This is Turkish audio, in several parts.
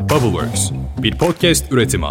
Bubbleworks, bir podcast üretimi.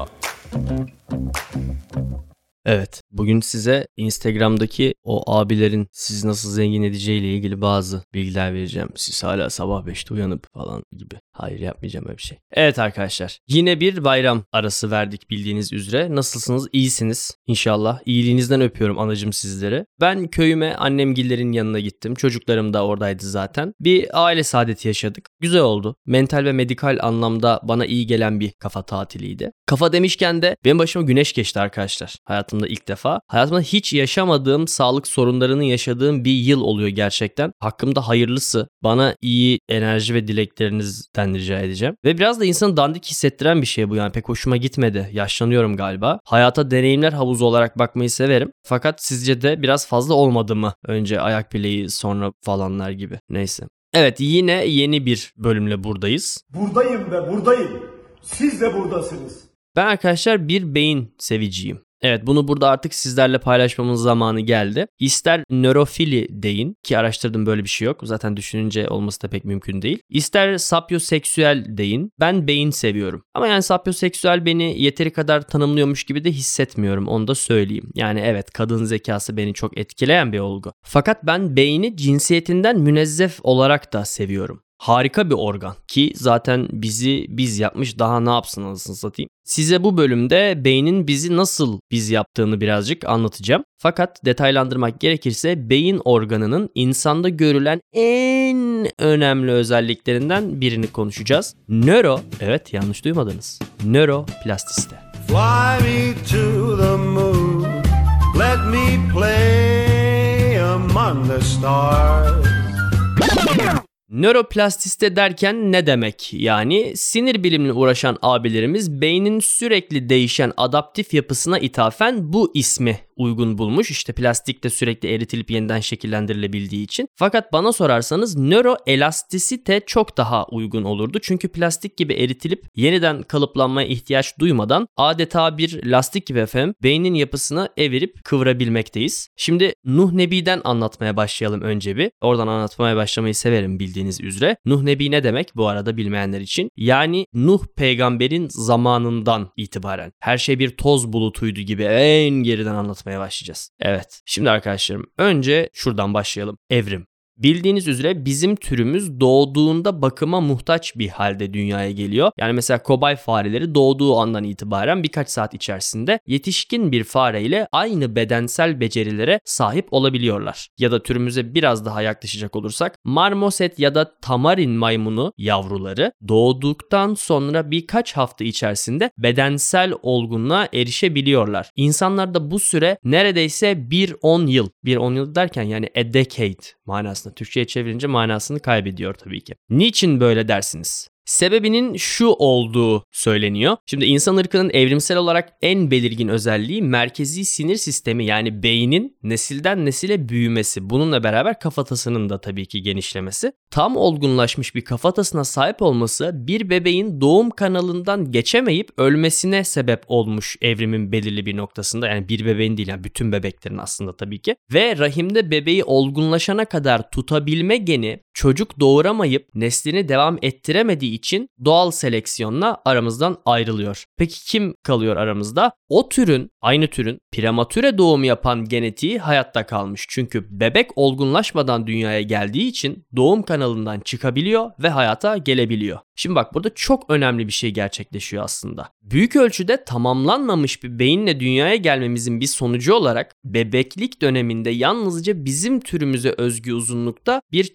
Evet, bugün size Instagram'daki o abilerin sizi nasıl zengin edeceğiyle ilgili bazı bilgiler vereceğim. Siz hala sabah 5'te uyanıp falan gibi. Hayır yapmayacağım öyle bir şey. Evet arkadaşlar, yine bir bayram arası verdik bildiğiniz üzere. Nasılsınız? İyisiniz inşallah. İyiliğinizden öpüyorum anacım sizlere. Ben köyüme annemgillerin yanına gittim. Çocuklarım da oradaydı zaten. Bir aile saadeti yaşadık. Güzel oldu. Mental ve medikal anlamda bana iyi gelen bir kafa tatiliydi. Kafa demişken de benim başıma güneş geçti arkadaşlar. Hayatımda ilk defa. Hayatımda hiç yaşamadığım sağlık sorunlarını yaşadığım bir yıl oluyor gerçekten. Hakkımda hayırlısı. Bana iyi enerji ve dileklerinizden rica edeceğim. Ve biraz da insanı dandik hissettiren bir şey bu yani. Pek hoşuma gitmedi. Yaşlanıyorum galiba. Hayata deneyimler havuzu olarak bakmayı severim. Fakat sizce de biraz fazla olmadı mı? Önce ayak bileği sonra falanlar gibi. Neyse. Evet yine yeni bir bölümle buradayız. Buradayım ve buradayım. Siz de buradasınız. Ben arkadaşlar bir beyin seviciyim. Evet bunu burada artık sizlerle paylaşmamın zamanı geldi. İster nörofili deyin ki araştırdım böyle bir şey yok. Zaten düşününce olması da pek mümkün değil. İster sapyoseksüel deyin. Ben beyin seviyorum. Ama yani sapyoseksüel beni yeteri kadar tanımlıyormuş gibi de hissetmiyorum. Onu da söyleyeyim. Yani evet kadın zekası beni çok etkileyen bir olgu. Fakat ben beyni cinsiyetinden münezzef olarak da seviyorum harika bir organ ki zaten bizi biz yapmış daha ne yapsın anasını satayım. Size bu bölümde beynin bizi nasıl biz yaptığını birazcık anlatacağım. Fakat detaylandırmak gerekirse beyin organının insanda görülen en önemli özelliklerinden birini konuşacağız. Nöro, evet yanlış duymadınız. Nöroplastisite. Fly me to the moon, let me play among the stars. Nöroplastiste derken ne demek? Yani sinir bilimle uğraşan abilerimiz beynin sürekli değişen adaptif yapısına ithafen bu ismi uygun bulmuş. İşte plastik de sürekli eritilip yeniden şekillendirilebildiği için. Fakat bana sorarsanız nöroelastisite çok daha uygun olurdu. Çünkü plastik gibi eritilip yeniden kalıplanmaya ihtiyaç duymadan adeta bir lastik gibi efendim beynin yapısını evirip kıvırabilmekteyiz. Şimdi Nuh Nebi'den anlatmaya başlayalım önce bir. Oradan anlatmaya başlamayı severim bildiğiniz üzere. Nuh Nebi ne demek bu arada bilmeyenler için? Yani Nuh peygamberin zamanından itibaren. Her şey bir toz bulutuydu gibi en geriden anlatmaya başlayacağız. Evet. Şimdi arkadaşlarım önce şuradan başlayalım. Evrim. Bildiğiniz üzere bizim türümüz doğduğunda bakıma muhtaç bir halde dünyaya geliyor. Yani mesela kobay fareleri doğduğu andan itibaren birkaç saat içerisinde yetişkin bir fare ile aynı bedensel becerilere sahip olabiliyorlar. Ya da türümüze biraz daha yaklaşacak olursak marmoset ya da tamarin maymunu yavruları doğduktan sonra birkaç hafta içerisinde bedensel olgunluğa erişebiliyorlar. İnsanlarda bu süre neredeyse 1-10 yıl. 1-10 yıl derken yani a decade manasında aslında. Türkçe'ye çevirince manasını kaybediyor tabii ki. Niçin böyle dersiniz? Sebebinin şu olduğu söyleniyor. Şimdi insan ırkının evrimsel olarak en belirgin özelliği merkezi sinir sistemi yani beynin nesilden nesile büyümesi. Bununla beraber kafatasının da tabii ki genişlemesi. Tam olgunlaşmış bir kafatasına sahip olması bir bebeğin doğum kanalından geçemeyip ölmesine sebep olmuş evrimin belirli bir noktasında. Yani bir bebeğin değil yani bütün bebeklerin aslında tabii ki. Ve rahimde bebeği olgunlaşana kadar tutabilme geni çocuk doğuramayıp neslini devam ettiremediği için doğal seleksiyonla aramızdan ayrılıyor. Peki kim kalıyor aramızda? O türün, aynı türün prematüre doğum yapan genetiği hayatta kalmış. Çünkü bebek olgunlaşmadan dünyaya geldiği için doğum kanalından çıkabiliyor ve hayata gelebiliyor. Şimdi bak burada çok önemli bir şey gerçekleşiyor aslında. Büyük ölçüde tamamlanmamış bir beyinle dünyaya gelmemizin bir sonucu olarak bebeklik döneminde yalnızca bizim türümüze özgü uzunlukta bir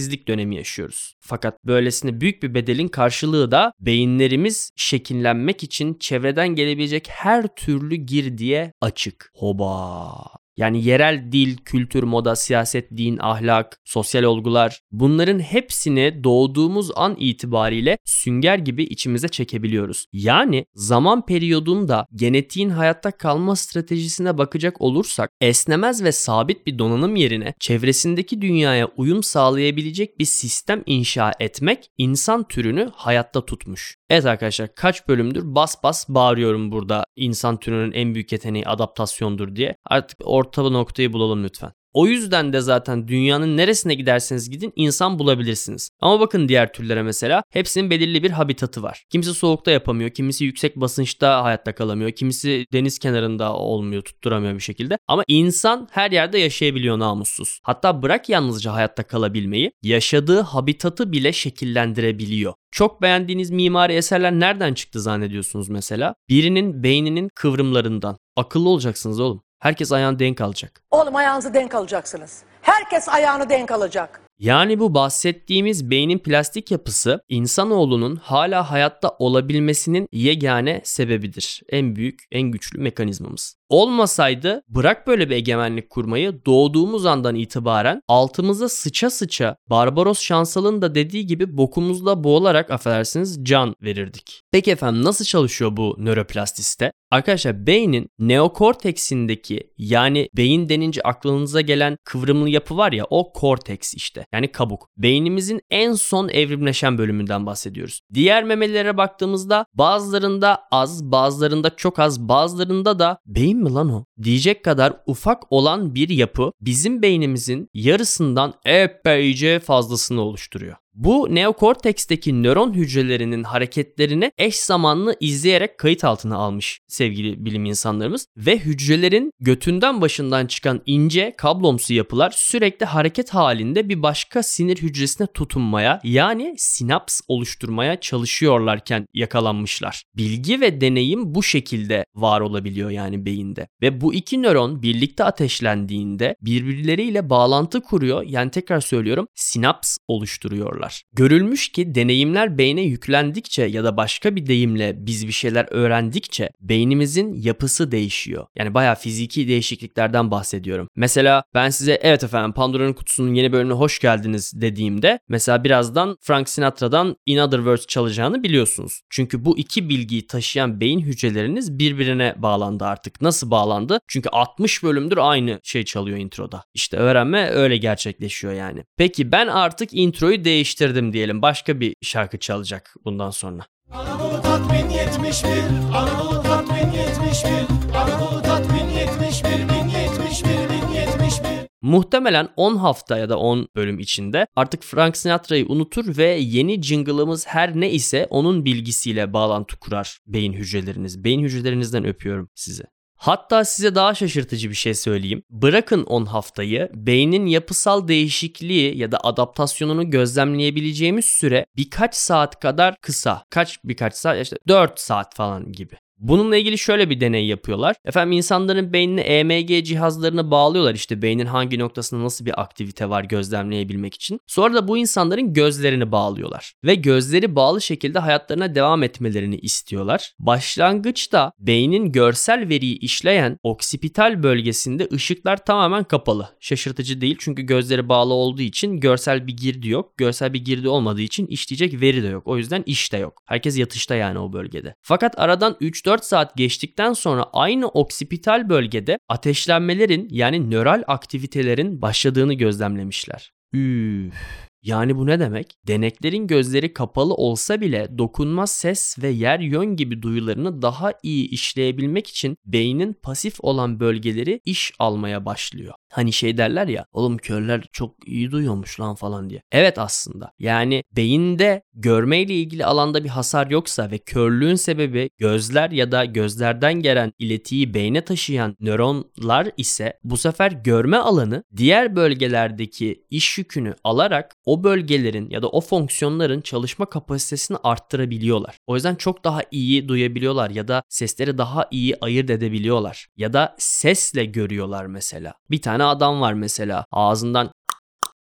çaresizlik dönemi yaşıyoruz. Fakat böylesine büyük bir bedelin karşılığı da beyinlerimiz şekillenmek için çevreden gelebilecek her türlü girdiye açık. Hoba. Yani yerel dil, kültür, moda, siyaset, din, ahlak, sosyal olgular bunların hepsini doğduğumuz an itibariyle sünger gibi içimize çekebiliyoruz. Yani zaman periyodunda genetiğin hayatta kalma stratejisine bakacak olursak esnemez ve sabit bir donanım yerine çevresindeki dünyaya uyum sağlayabilecek bir sistem inşa etmek insan türünü hayatta tutmuş. Evet arkadaşlar kaç bölümdür bas bas bağırıyorum burada insan türünün en büyük yeteneği adaptasyondur diye. Artık orta noktayı bulalım lütfen. O yüzden de zaten dünyanın neresine giderseniz gidin insan bulabilirsiniz. Ama bakın diğer türlere mesela hepsinin belirli bir habitatı var. Kimisi soğukta yapamıyor, kimisi yüksek basınçta hayatta kalamıyor, kimisi deniz kenarında olmuyor, tutturamıyor bir şekilde. Ama insan her yerde yaşayabiliyor namussuz. Hatta bırak yalnızca hayatta kalabilmeyi, yaşadığı habitatı bile şekillendirebiliyor. Çok beğendiğiniz mimari eserler nereden çıktı zannediyorsunuz mesela? Birinin beyninin kıvrımlarından. Akıllı olacaksınız oğlum. Herkes ayağını denk alacak. Oğlum ayağınızı denk alacaksınız. Herkes ayağını denk alacak. Yani bu bahsettiğimiz beynin plastik yapısı insanoğlunun hala hayatta olabilmesinin yegane sebebidir. En büyük, en güçlü mekanizmamız. Olmasaydı bırak böyle bir egemenlik kurmayı doğduğumuz andan itibaren altımıza sıça sıça Barbaros Şansal'ın da dediği gibi bokumuzla boğularak affedersiniz can verirdik. Peki efendim nasıl çalışıyor bu nöroplastiste? Arkadaşlar beynin neokorteksindeki yani beyin denince aklınıza gelen kıvrımlı yapı var ya o korteks işte yani kabuk. Beynimizin en son evrimleşen bölümünden bahsediyoruz. Diğer memelilere baktığımızda bazılarında az bazılarında çok az bazılarında da beyin mi lan o? Diyecek kadar ufak olan bir yapı bizim beynimizin yarısından epeyce fazlasını oluşturuyor. Bu neokorteksteki nöron hücrelerinin hareketlerini eş zamanlı izleyerek kayıt altına almış sevgili bilim insanlarımız ve hücrelerin götünden başından çıkan ince kablomsu yapılar sürekli hareket halinde bir başka sinir hücresine tutunmaya yani sinaps oluşturmaya çalışıyorlarken yakalanmışlar. Bilgi ve deneyim bu şekilde var olabiliyor yani beyinde. Ve bu iki nöron birlikte ateşlendiğinde birbirleriyle bağlantı kuruyor. Yani tekrar söylüyorum sinaps oluşturuyorlar var. Görülmüş ki deneyimler beyne yüklendikçe ya da başka bir deyimle biz bir şeyler öğrendikçe beynimizin yapısı değişiyor. Yani bayağı fiziki değişikliklerden bahsediyorum. Mesela ben size evet efendim Pandora'nın kutusunun yeni bölümüne hoş geldiniz dediğimde mesela birazdan Frank Sinatra'dan In Other Words çalacağını biliyorsunuz. Çünkü bu iki bilgiyi taşıyan beyin hücreleriniz birbirine bağlandı artık. Nasıl bağlandı? Çünkü 60 bölümdür aynı şey çalıyor introda. İşte öğrenme öyle gerçekleşiyor yani. Peki ben artık introyu değiştirdim değiştirdim diyelim. Başka bir şarkı çalacak bundan sonra. Anadolu tatmin 71, Anadolu tatmin 71, Anadolu tatmin 71, 1071, 1071. Muhtemelen 10 hafta ya da 10 bölüm içinde artık Frank Sinatra'yı unutur ve yeni jingle'ımız her ne ise onun bilgisiyle bağlantı kurar beyin hücreleriniz. Beyin hücrelerinizden öpüyorum sizi. Hatta size daha şaşırtıcı bir şey söyleyeyim. Bırakın 10 haftayı beynin yapısal değişikliği ya da adaptasyonunu gözlemleyebileceğimiz süre birkaç saat kadar kısa. Kaç birkaç saat işte 4 saat falan gibi. Bununla ilgili şöyle bir deney yapıyorlar. Efendim insanların beynine EMG cihazlarını bağlıyorlar işte beynin hangi noktasında nasıl bir aktivite var gözlemleyebilmek için. Sonra da bu insanların gözlerini bağlıyorlar. Ve gözleri bağlı şekilde hayatlarına devam etmelerini istiyorlar. Başlangıçta beynin görsel veriyi işleyen oksipital bölgesinde ışıklar tamamen kapalı. Şaşırtıcı değil çünkü gözleri bağlı olduğu için görsel bir girdi yok. Görsel bir girdi olmadığı için işleyecek veri de yok. O yüzden iş de yok. Herkes yatışta yani o bölgede. Fakat aradan 3 4 saat geçtikten sonra aynı oksipital bölgede ateşlenmelerin yani nöral aktivitelerin başladığını gözlemlemişler. Üf. Yani bu ne demek? Deneklerin gözleri kapalı olsa bile dokunma, ses ve yer yön gibi duyularını daha iyi işleyebilmek için beynin pasif olan bölgeleri iş almaya başlıyor. Hani şey derler ya oğlum körler çok iyi duyuyormuş lan falan diye. Evet aslında yani beyinde görmeyle ilgili alanda bir hasar yoksa ve körlüğün sebebi gözler ya da gözlerden gelen iletiyi beyne taşıyan nöronlar ise bu sefer görme alanı diğer bölgelerdeki iş yükünü alarak o bölgelerin ya da o fonksiyonların çalışma kapasitesini arttırabiliyorlar. O yüzden çok daha iyi duyabiliyorlar ya da sesleri daha iyi ayırt edebiliyorlar. Ya da sesle görüyorlar mesela. Bir tane adam var mesela. Ağzından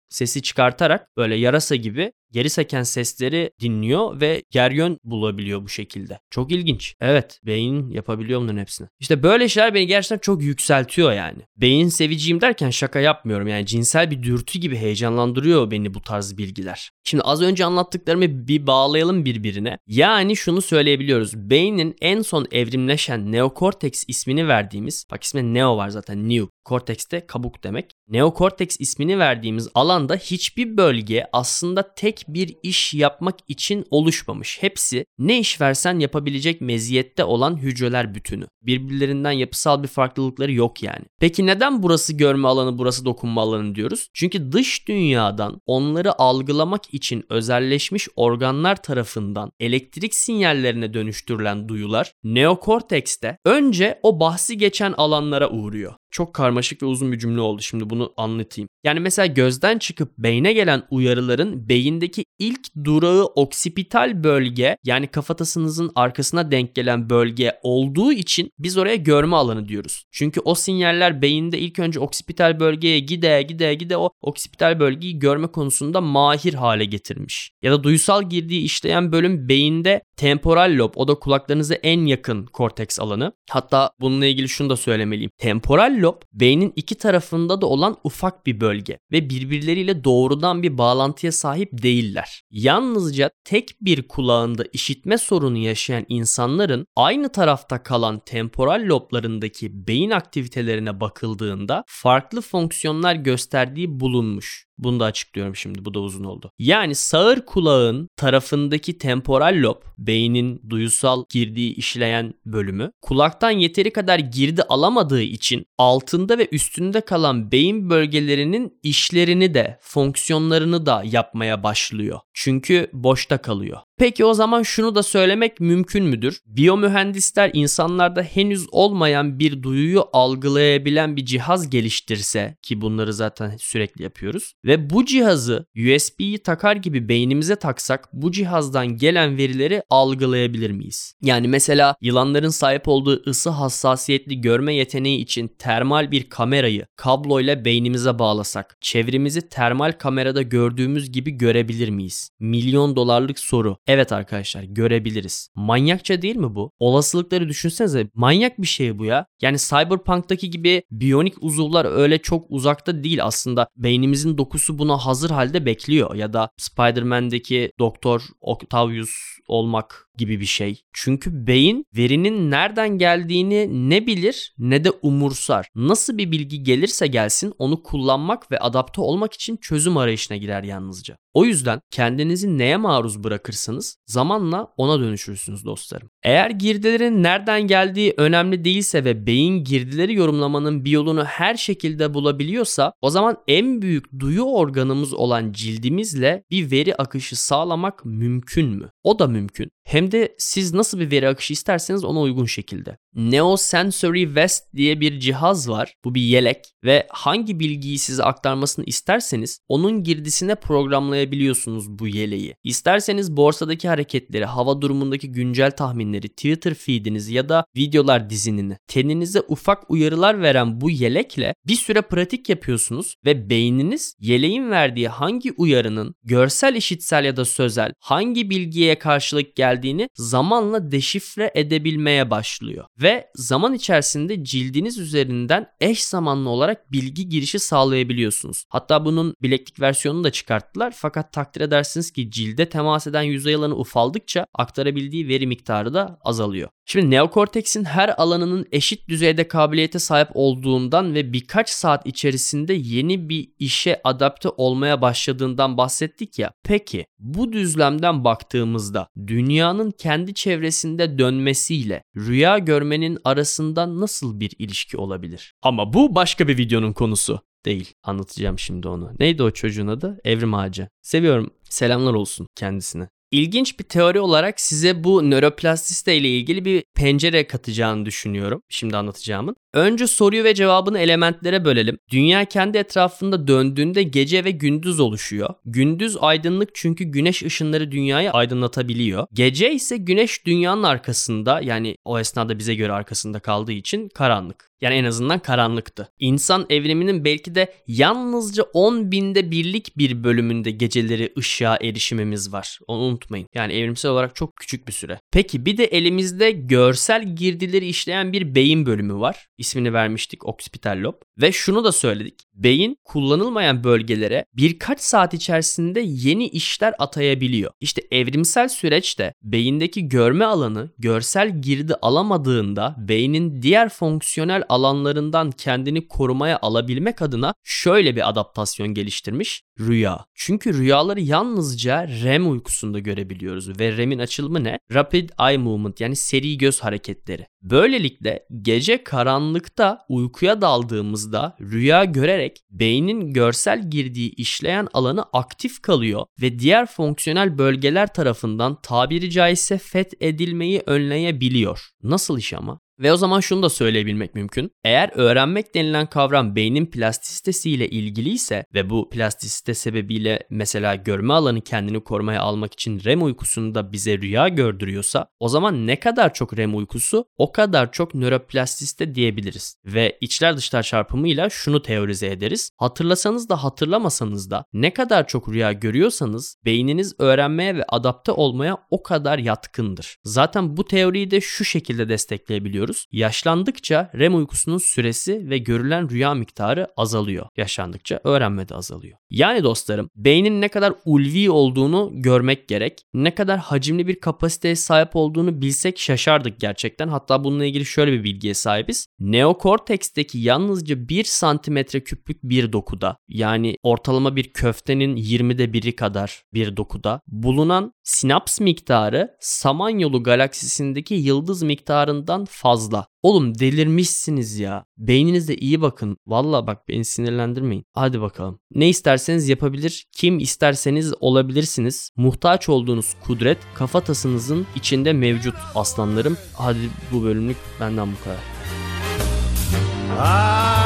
sesi çıkartarak böyle yarasa gibi geri seken sesleri dinliyor ve yer yön bulabiliyor bu şekilde. Çok ilginç. Evet beyin yapabiliyor bunların hepsini. İşte böyle şeyler beni gerçekten çok yükseltiyor yani. Beyin seviciyim derken şaka yapmıyorum. Yani cinsel bir dürtü gibi heyecanlandırıyor beni bu tarz bilgiler. Şimdi az önce anlattıklarımı bir bağlayalım birbirine. Yani şunu söyleyebiliyoruz. Beynin en son evrimleşen neokorteks ismini verdiğimiz, bak ismi neo var zaten new. Korteks de kabuk demek. Neokorteks ismini verdiğimiz alanda hiçbir bölge aslında tek bir iş yapmak için oluşmamış. Hepsi ne iş versen yapabilecek meziyette olan hücreler bütünü. Birbirlerinden yapısal bir farklılıkları yok yani. Peki neden burası görme alanı, burası dokunma alanı diyoruz? Çünkü dış dünyadan onları algılamak için özelleşmiş organlar tarafından elektrik sinyallerine dönüştürülen duyular neokortekste önce o bahsi geçen alanlara uğruyor. Çok karmaşık ve uzun bir cümle oldu şimdi bunu anlatayım. Yani mesela gözden çıkıp beyne gelen uyarıların beyindeki ilk durağı oksipital bölge yani kafatasınızın arkasına denk gelen bölge olduğu için biz oraya görme alanı diyoruz. Çünkü o sinyaller beyinde ilk önce oksipital bölgeye gide gide gide o oksipital bölgeyi görme konusunda mahir hale getirmiş. Ya da duysal girdiği işleyen bölüm beyinde temporal lob o da kulaklarınıza en yakın korteks alanı. Hatta bununla ilgili şunu da söylemeliyim. Temporal lob beynin iki tarafında da olan ufak bir bölge ve birbirleriyle doğrudan bir bağlantıya sahip değiller. Yalnızca tek bir kulağında işitme sorunu yaşayan insanların aynı tarafta kalan temporal loblarındaki beyin aktivitelerine bakıldığında farklı fonksiyonlar gösterdiği bulunmuş. Bunu da açıklıyorum şimdi. Bu da uzun oldu. Yani sağır kulağın tarafındaki temporal lob, beynin duyusal girdiği işleyen bölümü, kulaktan yeteri kadar girdi alamadığı için altında ve üstünde kalan beyin bölgelerinin işlerini de, fonksiyonlarını da yapmaya başlıyor. Çünkü boşta kalıyor. Peki o zaman şunu da söylemek mümkün müdür? Biyomühendisler insanlarda henüz olmayan bir duyuyu algılayabilen bir cihaz geliştirse ki bunları zaten sürekli yapıyoruz ve bu cihazı USB'yi takar gibi beynimize taksak bu cihazdan gelen verileri algılayabilir miyiz? Yani mesela yılanların sahip olduğu ısı hassasiyetli görme yeteneği için termal bir kamerayı kabloyla beynimize bağlasak çevremizi termal kamerada gördüğümüz gibi görebilir miyiz? Milyon dolarlık soru. Evet arkadaşlar görebiliriz. Manyakça değil mi bu? Olasılıkları düşünsenize manyak bir şey bu ya. Yani Cyberpunk'taki gibi biyonik uzuvlar öyle çok uzakta değil aslında. Beynimizin dokusu buna hazır halde bekliyor. Ya da Spider-Man'deki Doktor Octavius olmak gibi bir şey. Çünkü beyin verinin nereden geldiğini ne bilir ne de umursar. Nasıl bir bilgi gelirse gelsin onu kullanmak ve adapte olmak için çözüm arayışına girer yalnızca. O yüzden kendinizi neye maruz bırakırsanız zamanla ona dönüşürsünüz dostlarım. Eğer girdilerin nereden geldiği önemli değilse ve beyin girdileri yorumlamanın bir yolunu her şekilde bulabiliyorsa o zaman en büyük duyu organımız olan cildimizle bir veri akışı sağlamak mümkün mü? O da mümkün. Hem de siz nasıl bir veri akışı isterseniz ona uygun şekilde. Neo Sensory Vest diye bir cihaz var. Bu bir yelek ve hangi bilgiyi size aktarmasını isterseniz onun girdisine programlayabiliyorsunuz bu yeleği. İsterseniz borsadaki hareketleri, hava durumundaki güncel tahminleri, Twitter feedinizi ya da videolar dizinini teninize ufak uyarılar veren bu yelekle bir süre pratik yapıyorsunuz ve beyniniz yeleğin verdiği hangi uyarının görsel, işitsel ya da sözel hangi bilgiye karşılık geldiğini zamanla deşifre edebilmeye başlıyor. Ve zaman içerisinde cildiniz üzerinden eş zamanlı olarak bilgi girişi sağlayabiliyorsunuz. Hatta bunun bileklik versiyonunu da çıkarttılar fakat takdir edersiniz ki cilde temas eden yüzey alanı ufaldıkça aktarabildiği veri miktarı da azalıyor. Şimdi neokorteksin her alanının eşit düzeyde kabiliyete sahip olduğundan ve birkaç saat içerisinde yeni bir işe adapte olmaya başladığından bahsettik ya. Peki bu düzlemden baktığımızda dünyanın kendi çevresinde dönmesiyle rüya görmenin arasında nasıl bir ilişki olabilir? Ama bu başka bir videonun konusu değil. Anlatacağım şimdi onu. Neydi o çocuğun adı? Evrim Ağacı. Seviyorum. Selamlar olsun kendisine. İlginç bir teori olarak size bu nöroplastisite ile ilgili bir pencere katacağını düşünüyorum. Şimdi anlatacağımın. Önce soruyu ve cevabını elementlere bölelim. Dünya kendi etrafında döndüğünde gece ve gündüz oluşuyor. Gündüz aydınlık çünkü güneş ışınları dünyayı aydınlatabiliyor. Gece ise güneş dünyanın arkasında yani o esnada bize göre arkasında kaldığı için karanlık. Yani en azından karanlıktı. İnsan evriminin belki de yalnızca 10 binde birlik bir bölümünde geceleri ışığa erişimimiz var. Onu unutmayın. Yani evrimsel olarak çok küçük bir süre. Peki bir de elimizde görsel girdileri işleyen bir beyin bölümü var. İsmini vermiştik oksipital lob. Ve şunu da söyledik. Beyin kullanılmayan bölgelere birkaç saat içerisinde yeni işler atayabiliyor. İşte evrimsel süreçte beyindeki görme alanı görsel girdi alamadığında beynin diğer fonksiyonel alanlarından kendini korumaya alabilmek adına şöyle bir adaptasyon geliştirmiş. Rüya. Çünkü rüyaları yalnızca REM uykusunda görebiliyoruz ve REM'in açılımı ne? Rapid Eye Movement yani seri göz hareketleri. Böylelikle gece karanlıkta uykuya daldığımızda rüya görerek beynin görsel girdiği işleyen alanı aktif kalıyor ve diğer fonksiyonel bölgeler tarafından tabiri caizse fet edilmeyi önleyebiliyor. Nasıl iş ama? Ve o zaman şunu da söyleyebilmek mümkün. Eğer öğrenmek denilen kavram beynin plastisitesiyle ilgiliyse ve bu plastisite sebebiyle mesela görme alanı kendini korumaya almak için REM uykusunda bize rüya gördürüyorsa o zaman ne kadar çok REM uykusu o kadar çok nöroplastisite diyebiliriz. Ve içler dışlar çarpımıyla şunu teorize ederiz. Hatırlasanız da hatırlamasanız da ne kadar çok rüya görüyorsanız beyniniz öğrenmeye ve adapte olmaya o kadar yatkındır. Zaten bu teoriyi de şu şekilde destekleyebiliyoruz. Yaşlandıkça REM uykusunun süresi ve görülen rüya miktarı azalıyor. Yaşlandıkça öğrenme de azalıyor. Yani dostlarım beynin ne kadar ulvi olduğunu görmek gerek. Ne kadar hacimli bir kapasiteye sahip olduğunu bilsek şaşardık gerçekten. Hatta bununla ilgili şöyle bir bilgiye sahibiz. Neokorteksteki yalnızca 1 santimetre küplük bir dokuda yani ortalama bir köftenin 20'de biri kadar bir dokuda bulunan sinaps miktarı Samanyolu galaksisindeki yıldız miktarından fazla. Oğlum delirmişsiniz ya. Beyninize iyi bakın. Valla bak beni sinirlendirmeyin. Hadi bakalım. Ne isterseniz yapabilir, kim isterseniz olabilirsiniz. Muhtaç olduğunuz kudret kafatasınızın içinde mevcut aslanlarım. Hadi bu bölümlük benden bu kadar.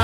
I